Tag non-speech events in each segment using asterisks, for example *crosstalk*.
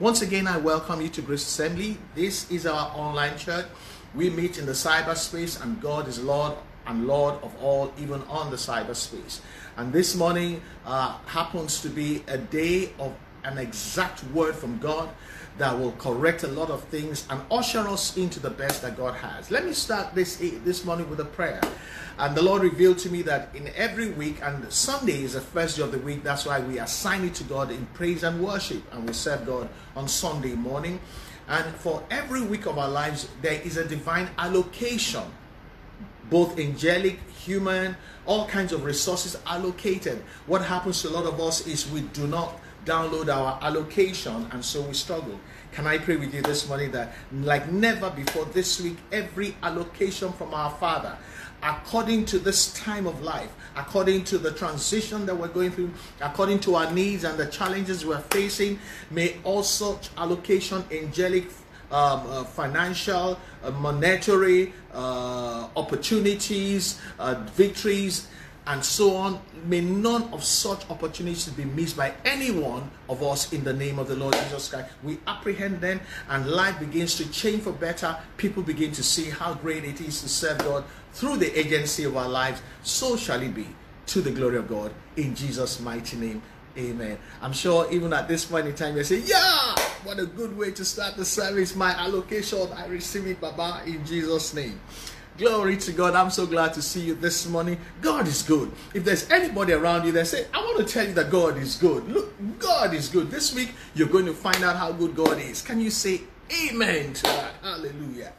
Once again, I welcome you to Grace Assembly. This is our online church. We meet in the cyberspace, and God is Lord and Lord of all, even on the cyberspace. And this morning uh, happens to be a day of an exact word from God that will correct a lot of things and usher us into the best that God has. Let me start this eh, this morning with a prayer. And the Lord revealed to me that in every week, and Sunday is the first day of the week, that's why we assign it to God in praise and worship, and we serve God on Sunday morning. And for every week of our lives, there is a divine allocation, both angelic, human, all kinds of resources allocated. What happens to a lot of us is we do not download our allocation, and so we struggle. Can I pray with you this morning that, like never before this week, every allocation from our Father, according to this time of life, according to the transition that we're going through, according to our needs and the challenges we're facing, may all such allocation, angelic, um, uh, financial, uh, monetary uh, opportunities, uh, victories, and so on. May none of such opportunities be missed by any one of us in the name of the Lord Jesus Christ. We apprehend them, and life begins to change for better. People begin to see how great it is to serve God through the agency of our lives. So shall it be to the glory of God in Jesus' mighty name. Amen. I'm sure even at this point in time, you say, Yeah, what a good way to start the service. My allocation, I receive it, Baba, in Jesus' name. Glory to God. I'm so glad to see you this morning. God is good. If there's anybody around you that say, I want to tell you that God is good. Look, God is good. This week, you're going to find out how good God is. Can you say amen to that? Hallelujah.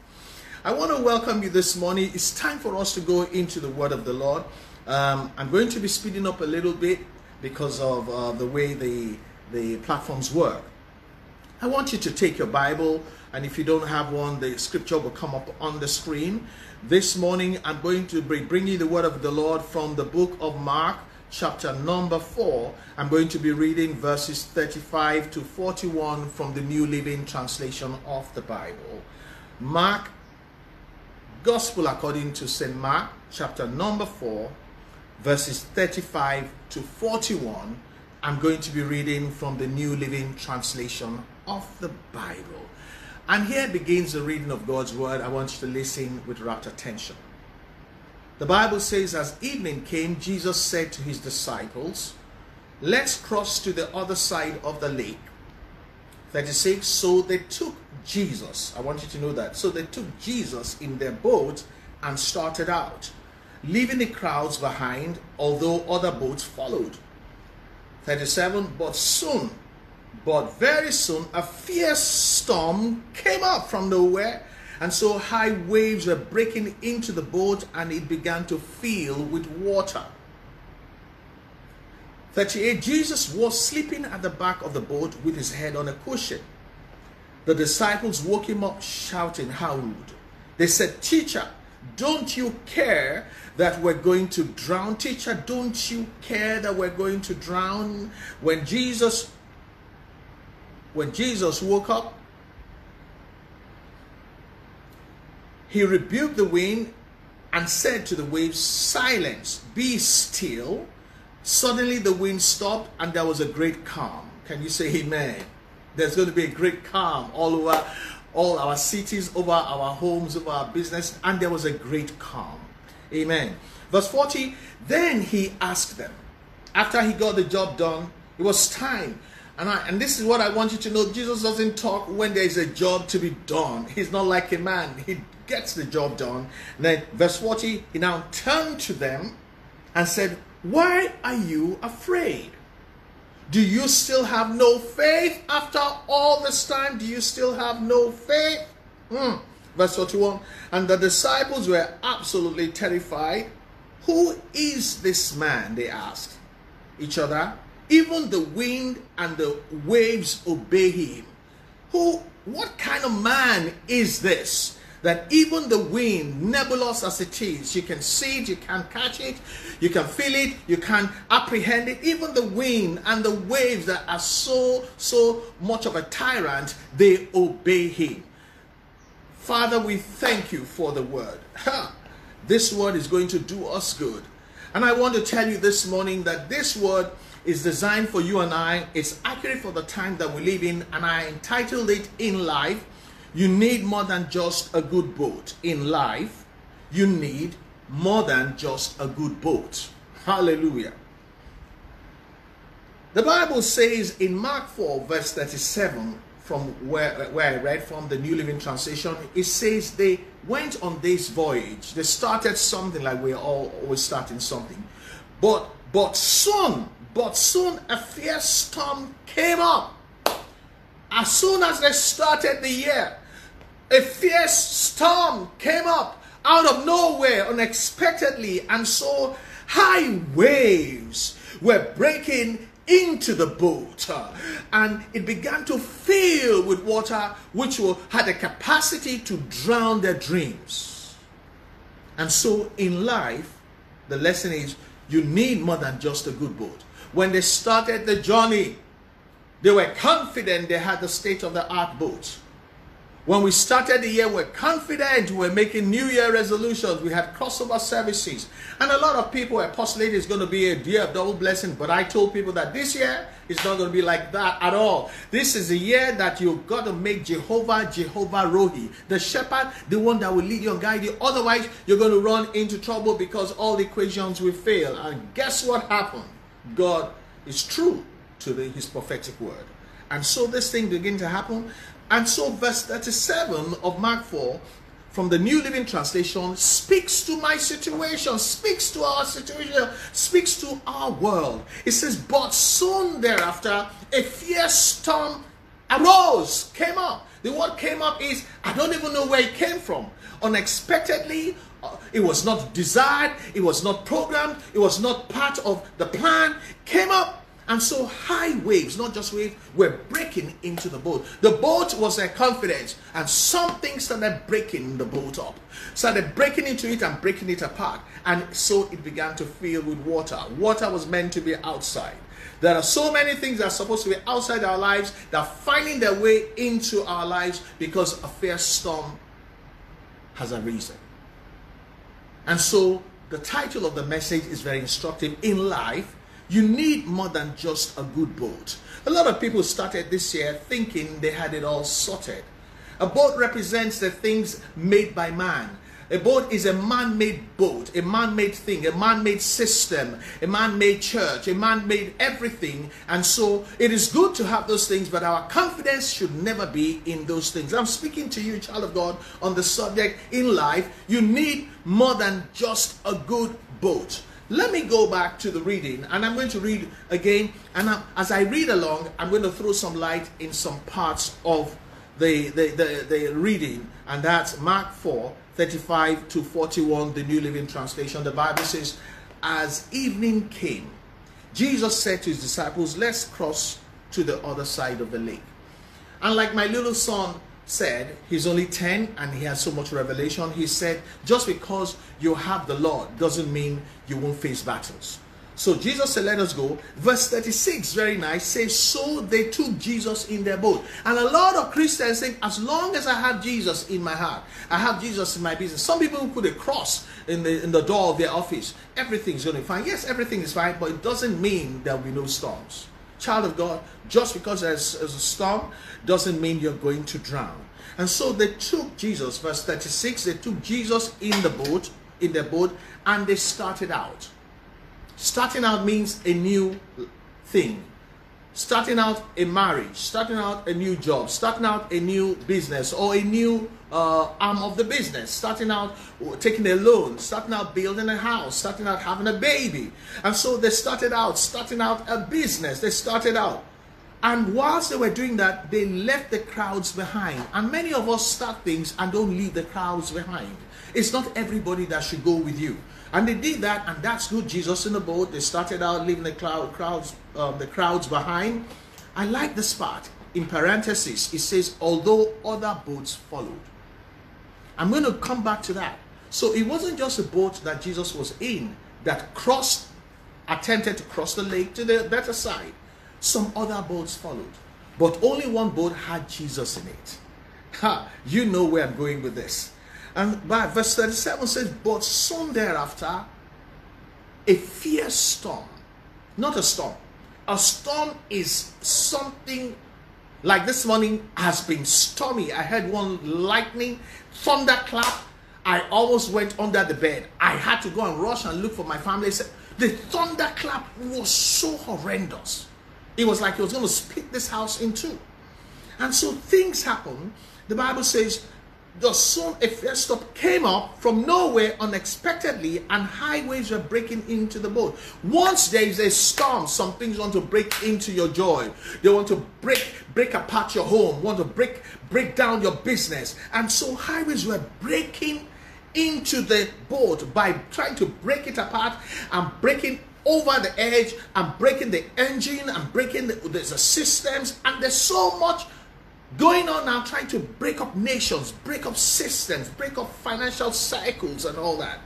I want to welcome you this morning. It's time for us to go into the word of the Lord. Um, I'm going to be speeding up a little bit because of uh, the way the, the platforms work. I want you to take your Bible, and if you don't have one, the scripture will come up on the screen. This morning, I'm going to be bringing the word of the Lord from the book of Mark, chapter number 4. I'm going to be reading verses 35 to 41 from the New Living Translation of the Bible. Mark, Gospel according to St. Mark, chapter number 4, verses 35 to 41. I'm going to be reading from the New Living Translation of the Bible. And here begins the reading of God's word. I want you to listen with rapt attention. The Bible says, As evening came, Jesus said to his disciples, Let's cross to the other side of the lake. 36. So they took Jesus. I want you to know that. So they took Jesus in their boat and started out, leaving the crowds behind, although other boats followed. 37. But soon but very soon, a fierce storm came up from nowhere, and so high waves were breaking into the boat, and it began to fill with water. 38 Jesus was sleeping at the back of the boat with his head on a cushion. The disciples woke him up shouting, How rude! They said, Teacher, don't you care that we're going to drown? Teacher, don't you care that we're going to drown? When Jesus when Jesus woke up, he rebuked the wind and said to the waves, Silence, be still. Suddenly the wind stopped and there was a great calm. Can you say amen? There's going to be a great calm all over all our cities, over our homes, over our business, and there was a great calm. Amen. Verse 40 Then he asked them, after he got the job done, it was time and, I, and this is what I want you to know Jesus doesn't talk when there is a job to be done. He's not like a man, he gets the job done. And then, verse 40, he now turned to them and said, Why are you afraid? Do you still have no faith after all this time? Do you still have no faith? Mm. Verse 41 And the disciples were absolutely terrified. Who is this man? They asked each other. Even the wind and the waves obey him. Who, what kind of man is this? That even the wind, nebulous as it is, you can see it, you can catch it, you can feel it, you can apprehend it. Even the wind and the waves that are so, so much of a tyrant, they obey him. Father, we thank you for the word. This word is going to do us good. And I want to tell you this morning that this word is designed for you and I. It's accurate for the time that we live in, and I entitled it In Life. You need more than just a good boat. In life, you need more than just a good boat. Hallelujah. The Bible says in Mark 4, verse 37, from where, where I read from the New Living Translation, it says they went on this voyage. They started something like we're all always starting something. But but soon, but soon a fierce storm came up. As soon as they started the year, a fierce storm came up out of nowhere unexpectedly, and so high waves were breaking into the boat uh, and it began to fill with water which had the capacity to drown their dreams. And so in life, the lesson is you need more than just a good boat. When they started the journey, they were confident they had the state of the art boat. When we started the year, we're confident we're making New Year resolutions. We had crossover services. And a lot of people were postulating it's going to be a year of double blessing. But I told people that this year is not going to be like that at all. This is a year that you've got to make Jehovah, Jehovah Rohi, the shepherd, the one that will lead you and guide you. Otherwise, you're going to run into trouble because all the equations will fail. And guess what happened? God is true to the, his prophetic word. And so this thing began to happen. And so, verse 37 of Mark 4 from the New Living Translation speaks to my situation, speaks to our situation, speaks to our world. It says, But soon thereafter, a fierce storm arose, came up. The word came up is, I don't even know where it came from. Unexpectedly, Uh, it was not desired, it was not programmed, it was not part of the plan, came up and so high waves, not just waves, were breaking into the boat. The boat was their confidence, and something started breaking the boat up. Started breaking into it and breaking it apart. And so it began to fill with water. Water was meant to be outside. There are so many things that are supposed to be outside our lives that are finding their way into our lives because a fierce storm has arisen. And so the title of the message is very instructive. In life, you need more than just a good boat. A lot of people started this year thinking they had it all sorted. A boat represents the things made by man. A boat is a man made boat, a man made thing, a man made system, a man made church, a man made everything. And so it is good to have those things, but our confidence should never be in those things. I'm speaking to you, child of God, on the subject in life. You need more than just a good boat. Let me go back to the reading and I'm going to read again. And I'm, as I read along, I'm going to throw some light in some parts of the, the, the, the reading. And that's Mark 4 35 to 41, the New Living Translation. The Bible says, As evening came, Jesus said to his disciples, Let's cross to the other side of the lake. And like my little son said, he's only 10 and he has so much revelation. He said, just because you have the Lord doesn't mean you won't face battles. So Jesus said, Let us go. Verse 36, very nice, says, So they took Jesus in their boat. And a lot of Christians think, As long as I have Jesus in my heart, I have Jesus in my business. Some people put a cross in the, in the door of their office. Everything's going to be fine. Yes, everything is fine, but it doesn't mean there'll be no storms. Child of God, just because there's, there's a storm doesn't mean you're going to drown. And so they took Jesus, verse 36, they took Jesus in the boat, in the boat, and they started out. Starting out means a new thing. Starting out a marriage, starting out a new job, starting out a new business or a new uh, arm of the business, starting out taking a loan, starting out building a house, starting out having a baby. And so they started out, starting out a business. They started out. And whilst they were doing that, they left the crowds behind. And many of us start things and don't leave the crowds behind. It's not everybody that should go with you. And they did that, and that's good. Jesus in the boat. They started out leaving the cloud, crowds, um, the crowds behind. I like this part. In parentheses, it says, although other boats followed. I'm going to come back to that. So it wasn't just a boat that Jesus was in that crossed, attempted to cross the lake to the better side. Some other boats followed, but only one boat had Jesus in it. Ha, you know where I'm going with this. And by verse 37 says, But soon thereafter, a fierce storm, not a storm, a storm is something like this morning has been stormy. I had one lightning, thunderclap. I almost went under the bed. I had to go and rush and look for my family. The thunderclap was so horrendous. It was like it was going to split this house in two. And so things happen. The Bible says the sun, a first stop came up from nowhere unexpectedly, and high waves were breaking into the boat. Once there is a storm, some things want to break into your joy. They want to break break apart your home, want to break break down your business, and so highways were breaking into the boat by trying to break it apart and breaking over the edge and breaking the engine and breaking the, the systems and there's so much going on now trying to break up nations, break up systems, break up financial cycles and all that.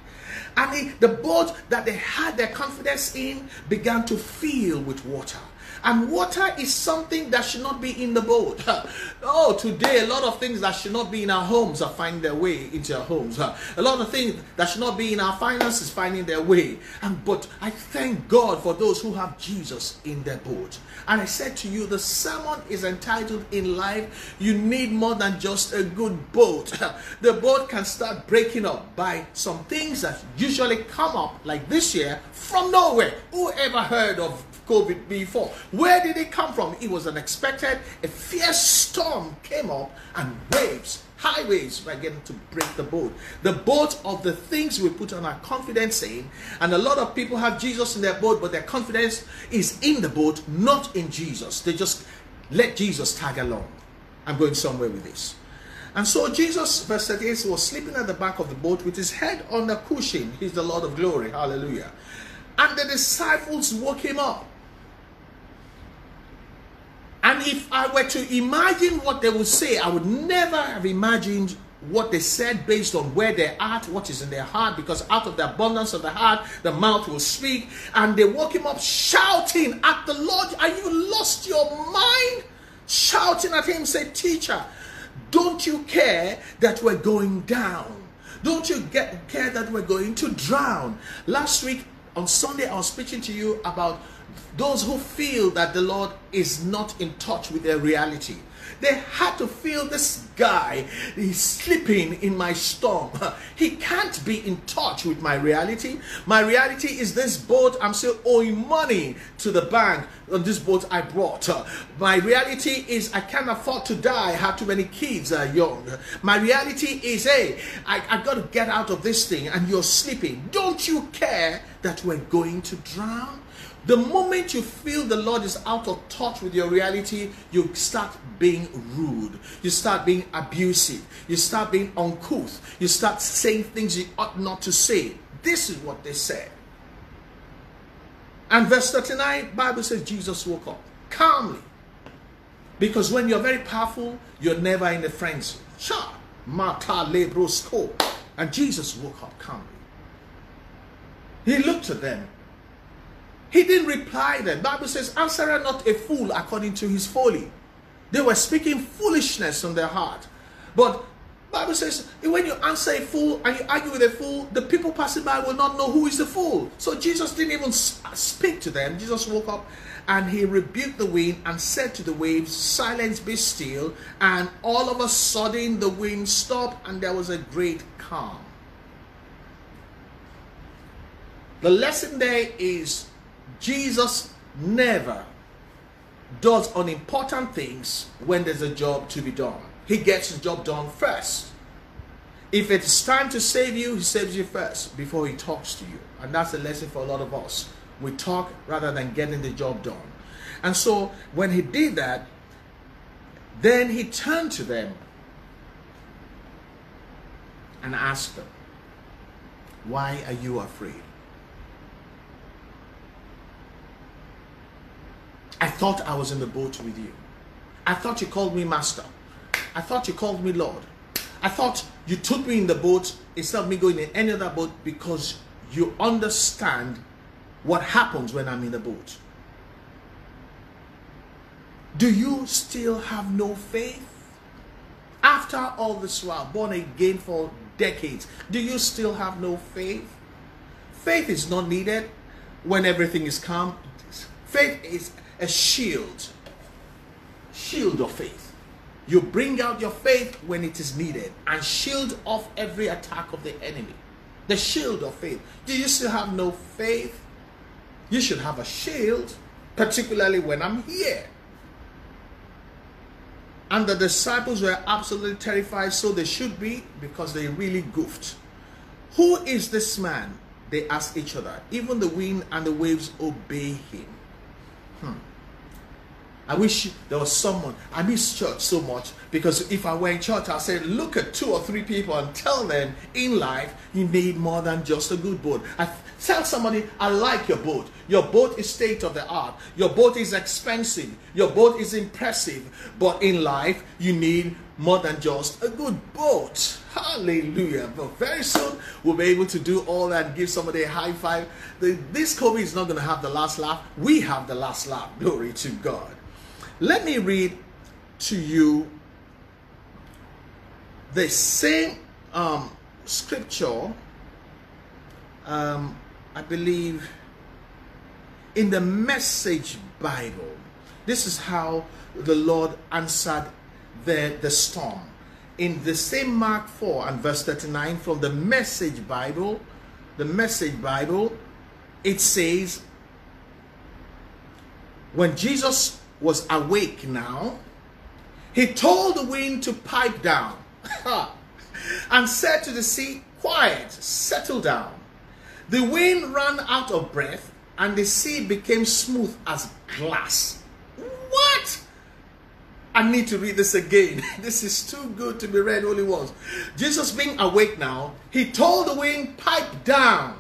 And the, boat that they had their confidence in began to fill with water. And water is something that should not be in the boat. *laughs* oh, today a lot of things that should not be in our homes are finding their way into our homes. *laughs* A lot of things that should not be in our finances finding their way. And but I thank God for those who have Jesus in their boat. And I said to you, the sermon is entitled In Life, You Need More Than Just a Good Boat. *laughs* the boat can start breaking up by some things that usually come up, like this year, from nowhere. Who ever heard of COVID before. Where did it come from? It was unexpected. A fierce storm came up and waves, high waves were getting to break the boat. The boat of the things we put on our confidence in. And a lot of people have Jesus in their boat, but their confidence is in the boat, not in Jesus. They just let Jesus tag along. I'm going somewhere with this. And so Jesus, verse 38, was sleeping at the back of the boat with his head on the cushion. He's the Lord of glory. Hallelujah. And the disciples woke him up. And if I were to imagine what they would say, I would never have imagined what they said based on where they're at, what is in their heart, because out of the abundance of the heart, the mouth will speak. And they woke him up shouting at the Lord, Are you lost your mind? Shouting at him, say, Teacher, don't you care that we're going down? Don't you get care that we're going to drown? Last week on Sunday, I was speaking to you about those who feel that the Lord is not in touch with their reality. They had to feel this guy, he's sleeping in my storm. *laughs* He can't be in touch with my reality. My reality is this boat, I'm still owing money to the bank on this boat I brought. My reality is I can't afford to die, I have too many kids are young. My reality is, hey, I, I got to get out of this thing and you're sleeping. Don't you care that we're going to drown? The moment you feel the Lord is out of touch with your reality, you start being rude. You start being abusive. You start being uncouth. You start saying things you ought not to say. This is what they said. And verse 39, Bible says Jesus woke up calmly. Because when you're very powerful, you're never in a frenzy. Cha, mata lebrosko. And Jesus woke up calmly. He looked at them he didn't reply them. Bible says, answer not a fool according to his folly. They were speaking foolishness on their heart. But Bible says, when you answer a fool and you argue with a fool, the people passing by will not know who is the fool. So Jesus didn't even speak to them. Jesus woke up and he rebuked the wind and said to the waves, Silence, be still. And all of a sudden the wind stopped and there was a great calm. The lesson there is Jesus never does unimportant things when there's a job to be done. He gets the job done first. If it's time to save you, he saves you first before he talks to you. And that's a lesson for a lot of us. We talk rather than getting the job done. And so when he did that, then he turned to them and asked them, Why are you afraid? I thought I was in the boat with you. I thought you called me master. I thought you called me Lord. I thought you took me in the boat instead of me going in any other boat because you understand what happens when I'm in the boat. Do you still have no faith? After all this while, born again for decades, do you still have no faith? Faith is not needed when everything is calm. Faith is a shield. Shield of faith. You bring out your faith when it is needed and shield off every attack of the enemy. The shield of faith. Do you still have no faith? You should have a shield, particularly when I'm here. And the disciples were absolutely terrified, so they should be, because they really goofed. Who is this man? They asked each other. Even the wind and the waves obey him. Hmm. I wish there was someone. I miss church so much because if I were in church, I'd say, look at two or three people and tell them in life you need more than just a good boat. I tell somebody, I like your boat. Your boat is state of the art. Your boat is expensive. Your boat is impressive. But in life, you need more than just a good boat. Hallelujah. But very soon, we'll be able to do all that and give somebody a high five. The, this COVID is not going to have the last laugh. We have the last laugh. Glory to God. Let me read to you the same um, scripture, um, I believe, in the Message Bible. This is how the Lord answered the, the storm. In the same Mark 4 and verse 39 from the Message Bible, the Message Bible, it says, when Jesus was awake now, he told the wind to pipe down *laughs* and said to the sea, Quiet, settle down. The wind ran out of breath and the sea became smooth as glass. What? I need to read this again. *laughs* This is too good to be read only once. Jesus being awake now, he told the wind, Pipe down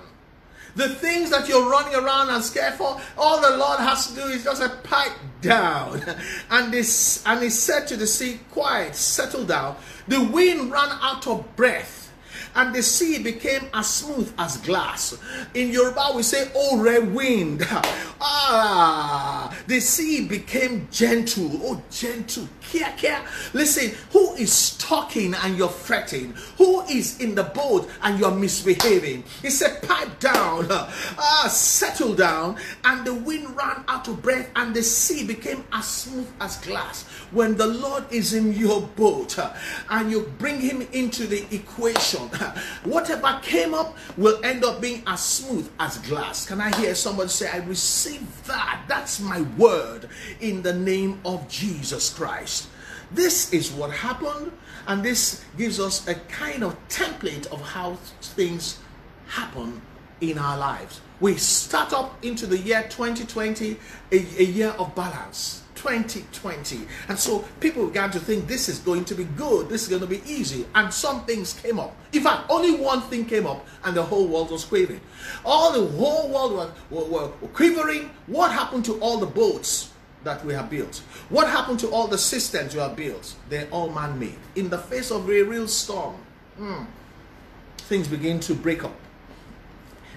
the things that you're running around and scared for, all the Lord has to do is just a pipe down. *laughs* And this and he said to the sea, Quiet, settle down. The wind ran out of breath and the sea became as smooth as glass. In Yoruba, we say, Oh, red wind. *laughs* Ah, the sea became gentle. Oh, gentle. Kia, kia. Listen, who is talking and you're fretting? Who is in the boat and you're misbehaving? He said, Pipe down. *laughs* Ah, settle down. And the wind ran out of breath and the sea became as smooth as glass. When the Lord is in your boat and you bring him into the equation, *laughs* whatever came up will end up being as smooth as glass. Can I hear somebody say, I receive that? That's my word in the name of Jesus Christ. This is what happened, and this gives us a kind of template of how things happen in our lives. We start up into the year 2020, a, a year of balance 2020. And so people began to think this is going to be good, this is going to be easy. And some things came up. In fact, only one thing came up, and the whole world was quivering. All the whole world were, were, were quivering. What happened to all the boats? that we have built? What happened to all the systems you have built? They're all man made. In the face of a real storm, hmm, things begin to break up.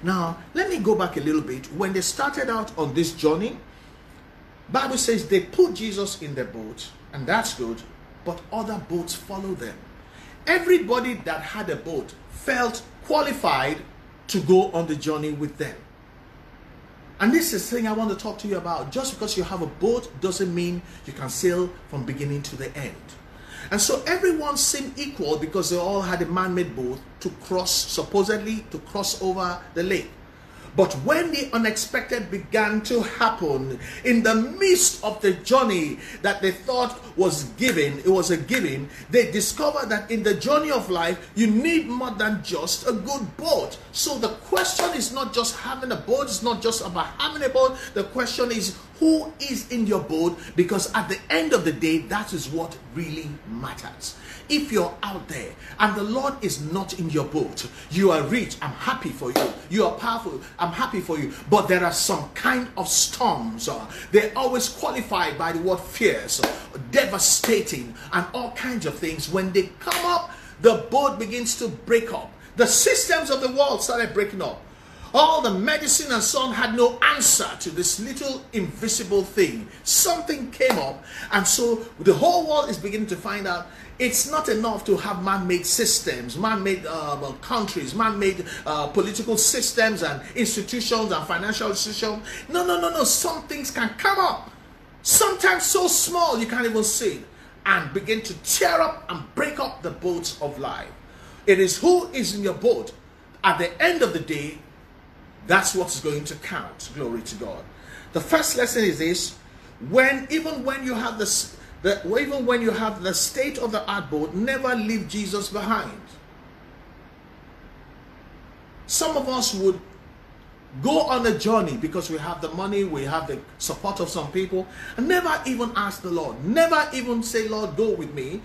Now, let me go back a little bit. When they started out on this journey, Bible says they put Jesus in the boat, and that's good, but other boats follow them. Everybody that had a boat felt qualified to go on the journey with them. And this is the thing I want to talk to you about. Just because you have a boat doesn't mean you can sail from beginning to the end. And so everyone seemed equal because they all had a man made boat to cross, supposedly, to cross over the lake. But when the unexpected began to happen in the midst of the journey that they thought was given, it was a giving, they discovered that in the journey of life, you need more than just a good boat. So the question is not just having a boat, it's not just about having a boat. The question is who is in your boat because at the end of the day, that is what really matters. If you're out there and the Lord is not in your boat, you are rich, I'm happy for you. You are powerful, I'm happy for you. But there are some kind of storms. Uh, they're always qualified by the word fierce, devastating, and all kinds of things. When they come up, the boat begins to break up. The systems of the world started breaking up. All the medicine and so on had no answer to this little invisible thing. Something came up, and so the whole world is beginning to find out it's not enough to have man-made systems, man-made uh, countries, man-made uh, political systems and institutions and financial systems. No, no, no, no. Some things can come up, sometimes so small you can't even see it, and begin to tear up and break up the boats of life. It is who is in your boat. At the end of the day, that's what's going to count. Glory to God. The first lesson is this: when even when you have this that even when you have the state of the art boat, never leave Jesus behind. Some of us would go on a journey because we have the money, we have the support of some people, and never even ask the Lord, never even say, Lord, go with me.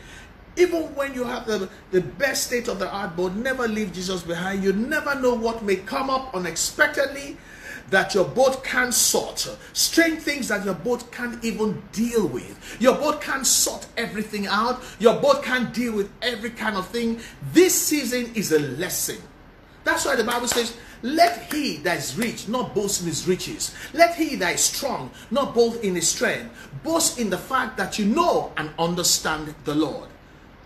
Even when you have the, the best state of the art boat, never leave Jesus behind. You never know what may come up unexpectedly that your boat can't sort, strange things that your boat can't even deal with. Your boat can't sort everything out, your boat can't deal with every kind of thing. This season is a lesson. That's why the Bible says, Let he that is rich not boast in his riches. Let he that is strong not boast in his strength. Boast in the fact that you know and understand the Lord.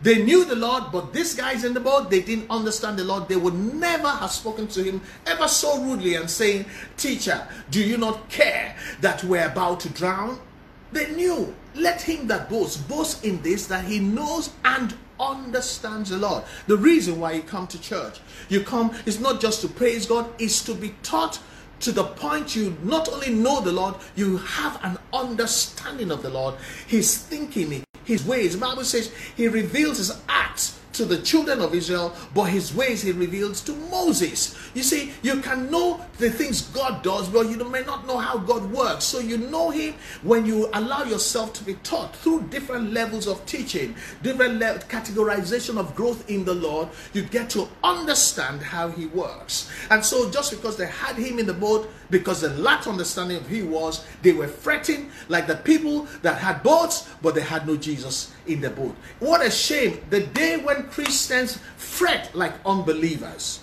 They knew the Lord, but these guys in the boat, they didn't understand the Lord. They would never have spoken to him ever so rudely and saying, Teacher, do you not care that we're about to drown? They knew. Let him that boasts boast in this that he knows and understands the Lord. The reason why you come to church, you come is not just to praise God, is to be taught to the point you not only know the Lord, you have an understanding of the Lord, His thinking, His ways. The Bible says He reveals His acts to the children of Israel, but his ways he reveals to Moses. You see, you can know the things God does, but you may not know how God works. So you know him when you allow yourself to be taught through different levels of teaching, different le- categorization of growth in the Lord. You get to understand how he works. And so just because they had him in the boat, because they lacked understanding of who he was, they were fretting like the people that had boats, but they had no Jesus in the boat. What a shame. The day when Christians fret like unbelievers.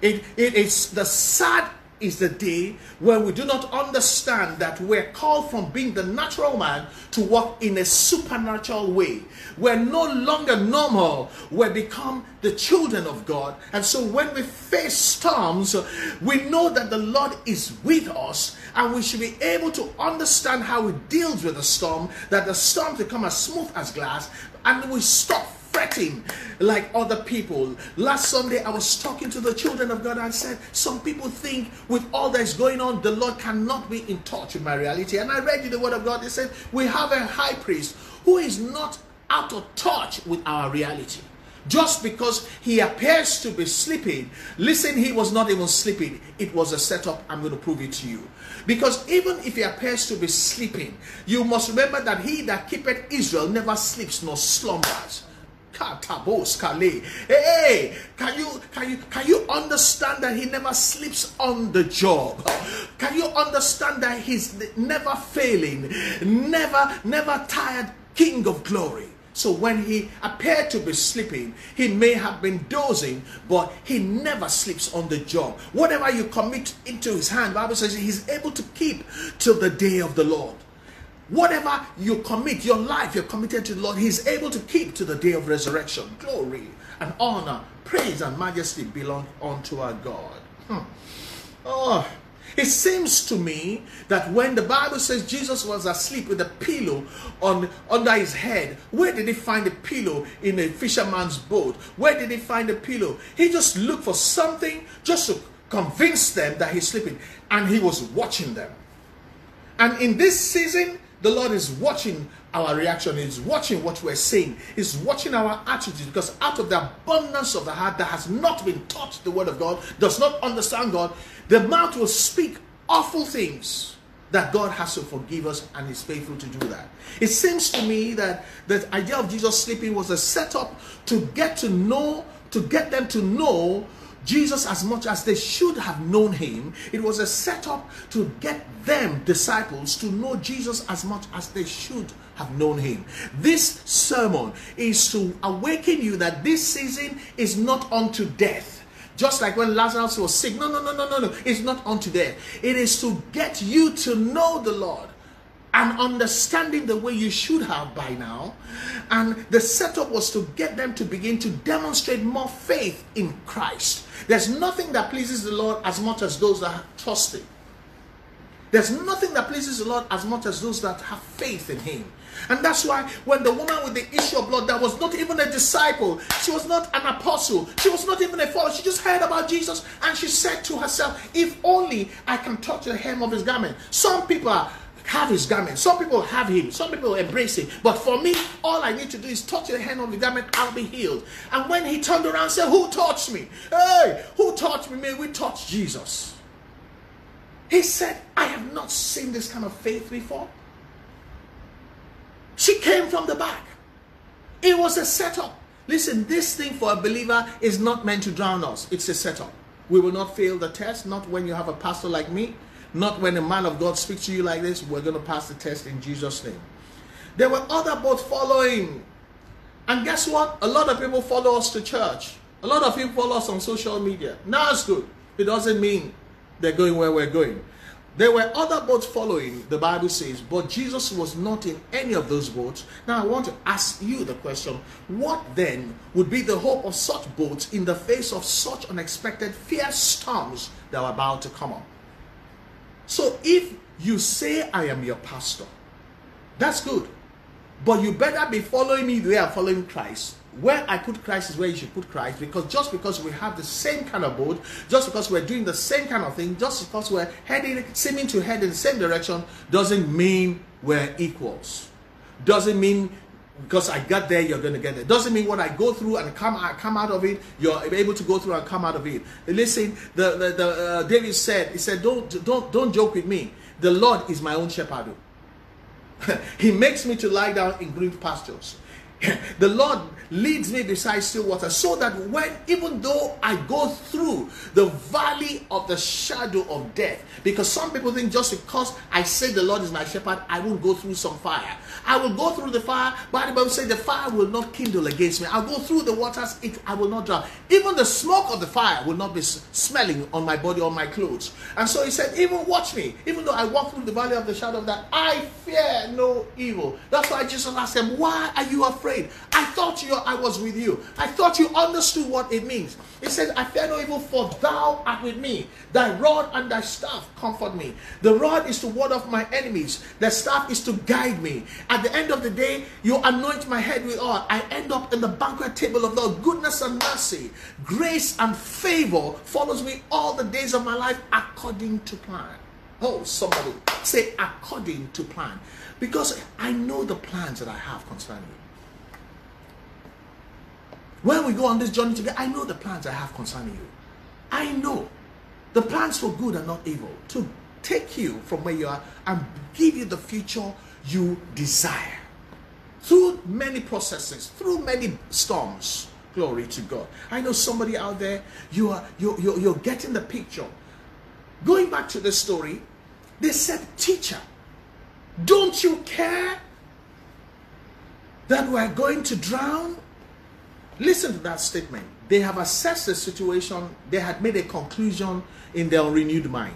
It, it is the sad is the day when we do not understand that we're called from being the natural man to walk in a supernatural way. We're no longer normal, we become the children of God. And so when we face storms, we know that the Lord is with us and we should be able to understand how He deals with the storm, that the storm become as smooth as glass, and we stop fretting like other people. Last Sunday, I was talking to the children of God. I said, Some people think with all that's going on, the Lord cannot be in touch with my reality. And I read you the word of God. They said, We have a high priest who is not out of touch with our reality. Just because he appears to be sleeping, listen, he was not even sleeping. It was a setup. I'm going to prove it to you. Because even if he appears to be sleeping, you must remember that he that keepeth Israel never sleeps nor slumbers. Hey, can you can you can you understand that he never sleeps on the job? Can you understand that he's never failing, never never tired King of glory? So when he appeared to be sleeping, he may have been dozing, but he never sleeps on the job. Whatever you commit into his hand, Bible says he's able to keep till the day of the Lord. Whatever you commit, your life you're committed to the Lord, He's able to keep to the day of resurrection. Glory and honor, praise and majesty belong unto our God. Hmm. Oh, it seems to me that when the Bible says Jesus was asleep with a pillow on under his head, where did he find a pillow in a fisherman's boat? Where did he find a pillow? He just looked for something just to convince them that he's sleeping, and he was watching them. And in this season, the Lord is watching our reaction, He's watching what we're saying, He's watching our attitudes because out of the abundance of the heart that has not been taught the word of God, does not understand God, the mouth will speak awful things that God has to forgive us and is faithful to do that. It seems to me that the idea of Jesus sleeping was a setup to get to know, to get them to know Jesus as much as they should have known him. It was a setup to get them, disciples, to know Jesus as much as they should have known him. This sermon is to awaken you that this season is not unto death. Just like when Lazarus was sick. No, no, no, no, no, no. It's not unto death. It is to get you to know the Lord and understanding the way you should have by now. And the setup was to get them to begin to demonstrate more faith in Christ. There's nothing that pleases the Lord as much as those that trust Him. There's nothing that pleases the Lord as much as those that have faith in Him. And that's why when the woman with the issue of blood that was not even a disciple, she was not an apostle, she was not even a follower, she just heard about Jesus and she said to herself, If only I can touch the hem of his garment. Some people are have his garment. Some people have him. Some people embrace him. But for me, all I need to do is touch the hand of the garment. I'll be healed. And when he turned around and said, Who touched me? Hey, who touched me? May we touch Jesus. He said, I have not seen this kind of faith before. She came from the back. It was a setup. Listen, this thing for a believer is not meant to drown us. It's a setup. We will not fail the test, not when you have a pastor like me, not when a man of God speaks to you like this. We're going to pass the test in Jesus' name. There were other boats following. And guess what? A lot of people follow us to church. A lot of people follow us on social media. Now it's good. It doesn't mean they're going where we're going. There were other boats following, the Bible says, but Jesus was not in any of those boats. Now I want to ask you the question what then would be the hope of such boats in the face of such unexpected fierce storms that are about to come up? So if you say, I am your pastor, that's good. But you better be following me the way I'm following Christ where I put Christ is where you should put Christ because just because we have the same kind of boat, just because we're doing the same kind of thing, just because we're heading, seeming to head in the same direction, doesn't mean we're equals. Doesn't mean because I got there, you're going to get there. Doesn't mean what I go through and come out, come out of it, you're able to go through and come out of it. Listen, the, the, the uh, David said, he said, don't, don't, don't joke with me. The Lord is my own shepherd. *laughs* he makes me to lie down in green pastures. *laughs* the Lord leads me beside still water so that when even though I go through the valley of the shadow of death because some people think just because I say the Lord is my shepherd I won't go through some fire. I will go through the fire but the Bible says the fire will not kindle against me. I'll go through the waters it, I will not drown. Even the smoke of the fire will not be smelling on my body or my clothes. And so he said even watch me. Even though I walk through the valley of the shadow of death I fear no evil. That's why Jesus asked him why are you afraid? I thought you I was with you. I thought you understood what it means. It says, I fear no evil, for thou art with me. Thy rod and thy staff comfort me. The rod is to ward off my enemies, the staff is to guide me. At the end of the day, you anoint my head with oil. I end up in the banquet table of the goodness and mercy. Grace and favor follows me all the days of my life according to plan. Oh, somebody say according to plan. Because I know the plans that I have concerning you. When we go on this journey together, I know the plans I have concerning you. I know the plans for good and not evil to take you from where you are and give you the future you desire. Through many processes, through many storms. Glory to God. I know somebody out there, you are you're, you're, you're getting the picture. Going back to the story, they said, Teacher, don't you care that we're going to drown? Listen to that statement. They have assessed the situation, they had made a conclusion in their renewed mind.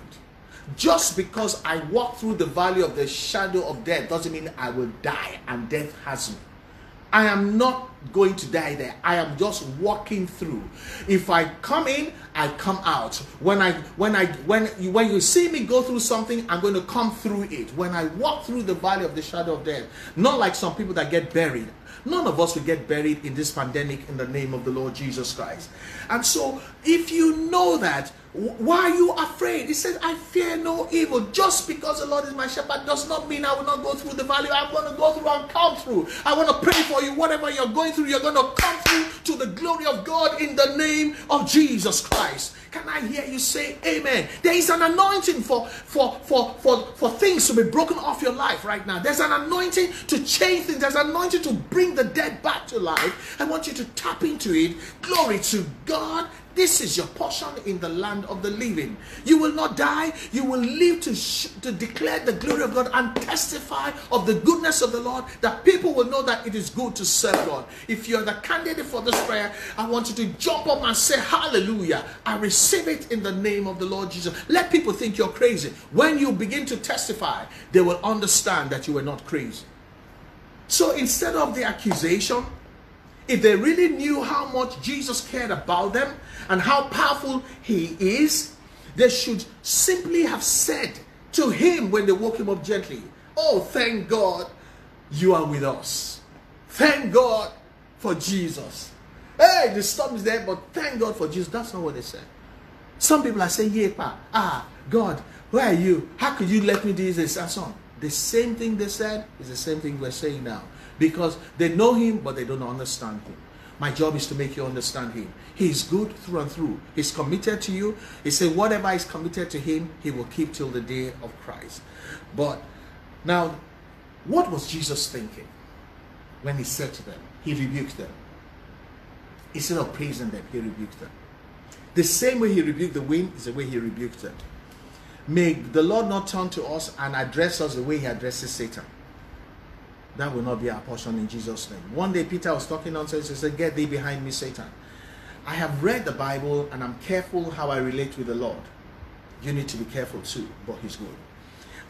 Just because I walk through the valley of the shadow of death doesn't mean I will die and death has me. I am not going to die there. I am just walking through. If I come in, I come out. When I when I when you when you see me go through something, I'm going to come through it. When I walk through the valley of the shadow of death, not like some people that get buried. None of us will get buried in this pandemic in the name of the Lord Jesus Christ. And so, if you know that, why are you afraid? He says, I fear no evil. Just because the Lord is my shepherd does not mean I will not go through the valley. I'm going to go through and come through. I want to pray for you. Whatever you're going through, you're going to come through to the glory of God in the name of Jesus Christ. Can I hear you say amen? There is an anointing for, for, for, for, for things to be broken off your life right now. There's an anointing to change things. There's an anointing to bring the dead back to life. I want you to tap into it. Glory to God This is your portion in the land of the living. You will not die. You will live to, sh- to declare the glory of God and testify of the goodness of the Lord that people will know that it is good to serve God. If you're the candidate for this prayer, I want you to jump up and say, Hallelujah. I receive it in the name of the Lord Jesus. Let people think you're crazy. When you begin to testify, they will understand that you were not crazy. So instead of the accusation, if they really knew how much Jesus cared about them and how powerful he is, they should simply have said to him when they woke him up gently, Oh, thank God you are with us. Thank God for Jesus. Hey, the storm is there, but thank God for Jesus. That's not what they said. Some people are saying, Yeah, pa, ah, God, where are you? How could you let me do this and so on? The same thing they said is the same thing we're saying now because they know him but they don't understand him. My job is to make you understand him. He is good through and through. He's committed to you. He said, whatever is committed to him, he will keep till the day of Christ. But now, what was Jesus thinking when he said to them? He rebuked them. Instead of praising them, he rebuked them. The same way he rebuked the wind is the way he rebuked them. May the Lord not turn to us and address us the way he addresses Satan. That will not be our portion in Jesus' name. One day Peter was talking nonsense. He said, Get thee behind me, Satan. I have read the Bible and I'm careful how I relate with the Lord. You need to be careful too, but He's good.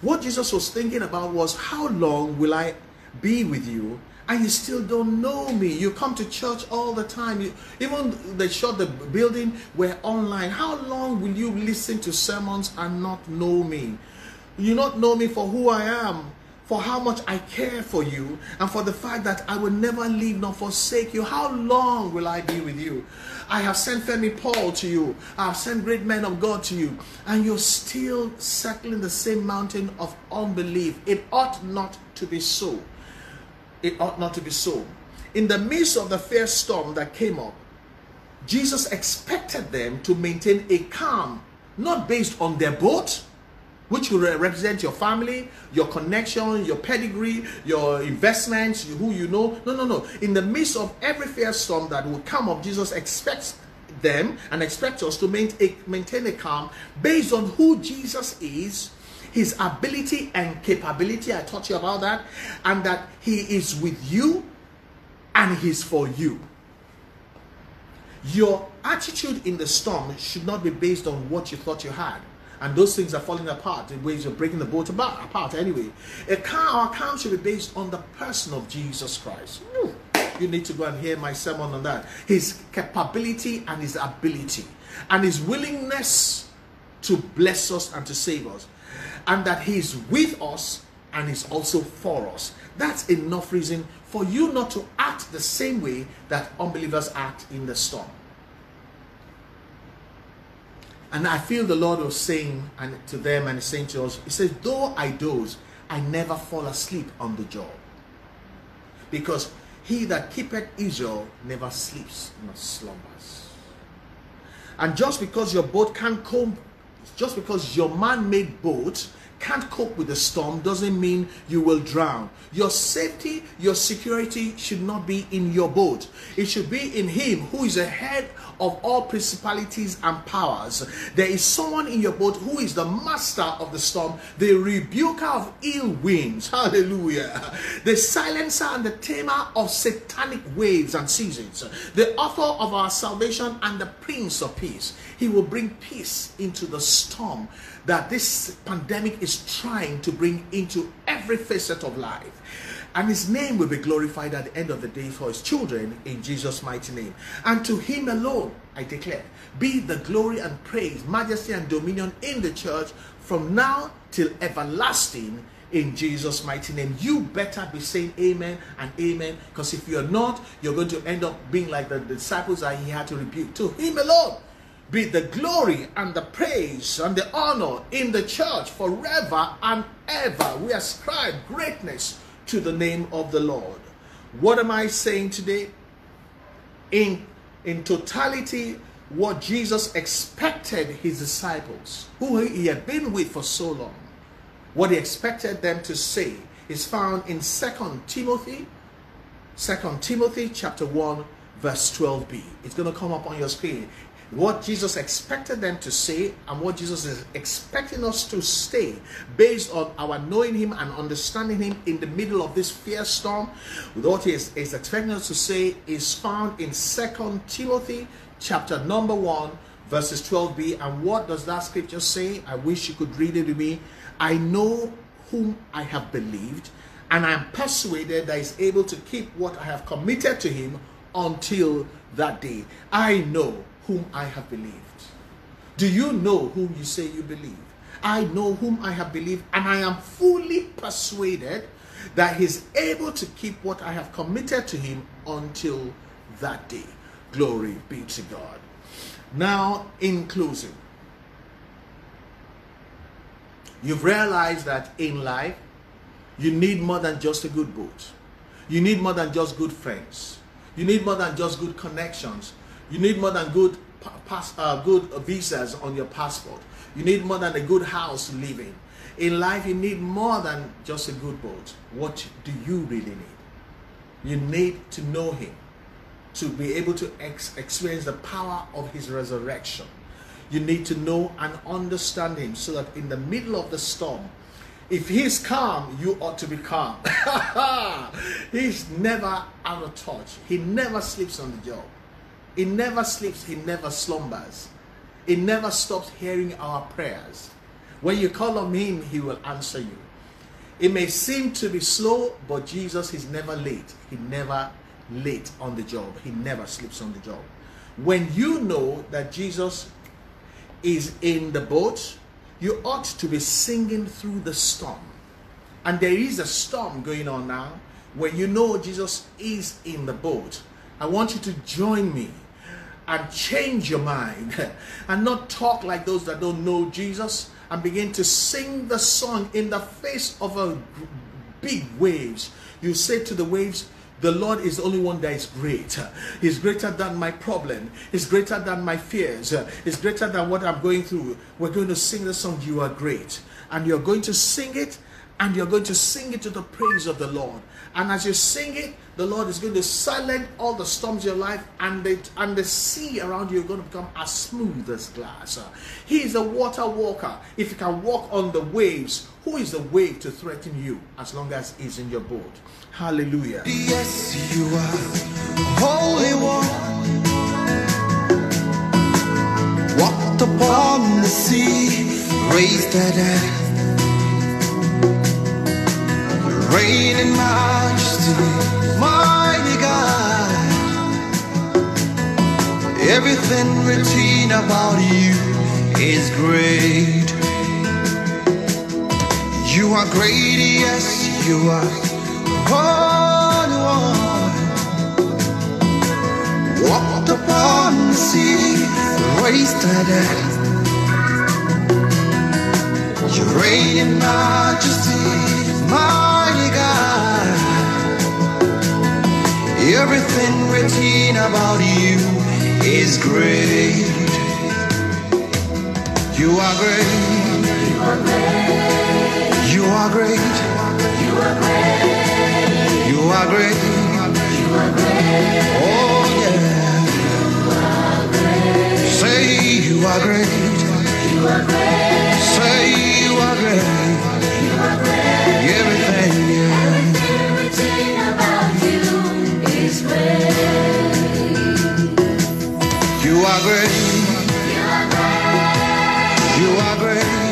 What Jesus was thinking about was, How long will I be with you and you still don't know me? You come to church all the time. You, even they shut the building, we're online. How long will you listen to sermons and not know me? You not know me for who I am for how much I care for you and for the fact that I will never leave nor forsake you. How long will I be with you? I have sent Femi Paul to you. I have sent great men of God to you. And you're still settling the same mountain of unbelief. It ought not to be so. It ought not to be so. In the midst of the fierce storm that came up, Jesus expected them to maintain a calm, not based on their boat, which will represent your family, your connection, your pedigree, your investments, who you know. No, no, no. In the midst of every fair storm that will come up, Jesus expects them and expects us to maintain a calm based on who Jesus is, his ability and capability. I taught you about that, and that he is with you and he's for you. Your attitude in the storm should not be based on what you thought you had and those things are falling apart the waves are breaking the boat apart anyway. Our account should be based on the person of Jesus Christ. You need to go and hear my sermon on that. His capability and his ability, and his willingness to bless us and to save us, and that he's with us and is also for us. That's enough reason for you not to act the same way that unbelievers act in the storm. And I feel the Lord was saying and to them and saying to us, He says, Though I doze, I never fall asleep on the job. Because he that keepeth Israel never sleeps nor slumbers. And just because your boat can't cope, just because your man-made boat can't cope with the storm doesn't mean you will drown. Your safety, your security should not be in your boat. It should be in Him who is ahead of all principalities and powers. There is someone in your boat who is the master of the storm, the rebuker of ill winds. *laughs* Hallelujah. The silencer and the tamer of satanic waves and seasons. The author of our salvation and the prince of peace. He will bring peace into the storm that this pandemic is trying to bring into every facet of life. And his name will be glorified at the end of the day for his children in Jesus' mighty name. And to him alone, I declare, be the glory and praise, majesty and dominion in the church from now till everlasting in Jesus' mighty name. You better be saying amen and amen because if you're not, you're going to end up being like the disciples that he had to rebuke. To him alone be the glory and the praise and the honor in the church forever and ever. We ascribe greatness to the name of the Lord. What am I saying today? In, in totality, what Jesus expected his disciples, who he had been with for so long, what he expected them to say is found in Second Timothy, Second Timothy chapter 1, verse 12b. It's going to come up on your screen. What Jesus expected them to say and what Jesus is expecting us to stay based on our knowing Him and understanding Him in the middle of this fierce storm. What He is, is expecting us to say is found in Second Timothy chapter number 1 verses 12b. And what does that scripture say? I wish you could read it with me. I know whom I have believed, and I am persuaded that He's able to keep what I have committed to Him until that day. I know whom I have believed. Do you know whom you say you believe? I know whom I have believed, and I am fully persuaded that He's able to keep what I have committed to Him until that day. Glory be to God. Now, in closing, you've realized that in life, you need more than just a good boat. You need more than just good friends. You need more than just good connections. You need more than good pass, uh, good visas on your passport. You need more than a good house to live in. In life, you need more than just a good boat. What do you really need? You need to know Him to be able to ex- experience the power of His resurrection. You need to know and understand Him so that in the middle of the storm, if He's calm, you ought to be calm. *laughs* he's never out of touch, He never sleeps on the job. He never sleeps, He never slumbers. He never stops hearing our prayers. When you call on Him, He will answer you. It may seem to be slow, but Jesus is never late. He never late on the job. He never sleeps on the job. When you know that Jesus is in the boat, you ought to be singing through the storm. And there is a storm going on now. When you know Jesus is in the boat, I want you to join me and change your mind *laughs* and not talk like those that don't know Jesus and begin to sing the song in the face of a big waves. You say to the waves, the Lord is the only one that is great. *laughs* He's greater than my problem. He's greater than my fears. He's greater than what I'm going through. We're going to sing the song, You Are Great. And you're going to sing it, and you're going to sing it to the praise of the Lord. And as you sing it, the Lord is going to silence all the storms of your life, and the, and the sea around you are going to become as smooth as glass. He is a water walker. If you can walk on the waves, who is the wave to threaten you as long as he's in your boat? Hallelujah. Yes, you are Holy One. Walked upon the sea, raised the Reign in majesty, mighty God. Everything written about you is great. You are great, yes, you are holy one. Walked upon the sea, raised the dead. You reign in majesty, mighty Everything written about you is great. You are great. You are great. You are great. You are great. You are great. Oh yeah. Say you are great. You are great. Say you are great. You are great. You are great. You are great.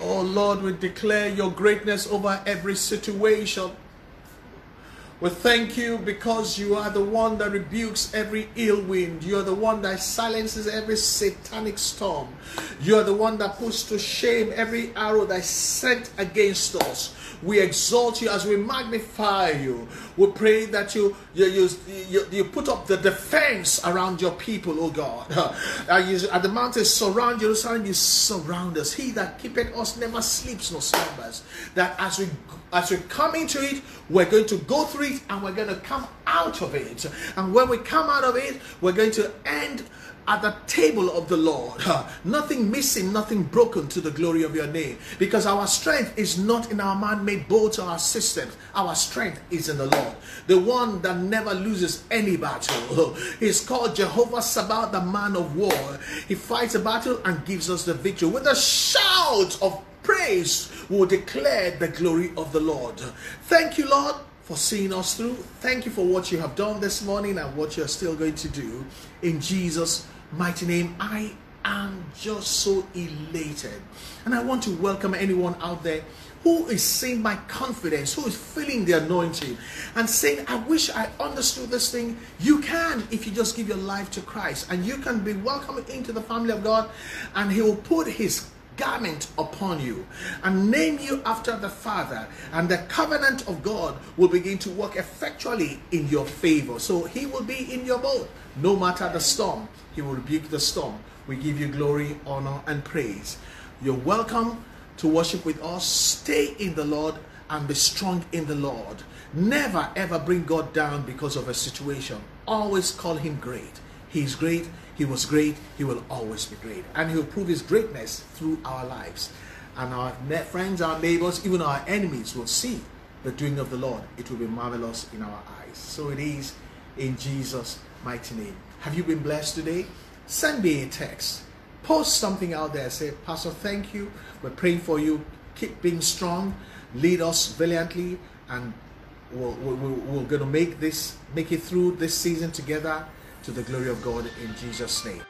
Oh Lord, we declare your greatness over every situation. We thank you because you are the one that rebukes every ill wind. You are the one that silences every satanic storm. You are the one that puts to shame every arrow that is sent against us. We exalt you as we magnify you. We pray that you you, you, you, you put up the defense around your people, oh God. *laughs* At the mountains surround Jerusalem, you surround us. He that keepeth us never sleeps nor slumbers. That as we as we come into it, we're going to go through it and we're going to come out of it. And when we come out of it, we're going to end at the table of the Lord. Nothing missing, nothing broken to the glory of your name. Because our strength is not in our man made boats or our systems. Our strength is in the Lord, the one that never loses any battle. *laughs* He's called Jehovah Sabaoth, the man of war. He fights a battle and gives us the victory with a shout of praise will declare the glory of the Lord. Thank you, Lord, for seeing us through. Thank you for what you have done this morning and what you're still going to do. In Jesus' mighty name, I am just so elated. And I want to welcome anyone out there who is seeing my confidence, who is feeling the anointing, and saying, I wish I understood this thing. You can if you just give your life to Christ, and you can be welcomed into the family of God, and He will put His garment upon you and name you after the Father, and the covenant of God will begin to work effectually in your favor. So He will be in your boat no matter the storm. He will rebuke the storm. We give you glory, honor, and praise. You're welcome to worship with us. Stay in the Lord and be strong in the Lord. Never ever bring God down because of a situation. Always call Him great. He is great. He was great. He will always be great. And He will prove His greatness through our lives. And our friends, our neighbors, even our enemies will see the doing of the Lord. It will be marvelous in our eyes. So it is in Jesus' mighty name. Have you been blessed today? Send me a text. Post something out there. Say, Pastor, thank you. We're praying for you. Keep being strong. Lead us valiantly. And we're, we're, we're going to make this, make it through this season together to the glory of God in Jesus' name.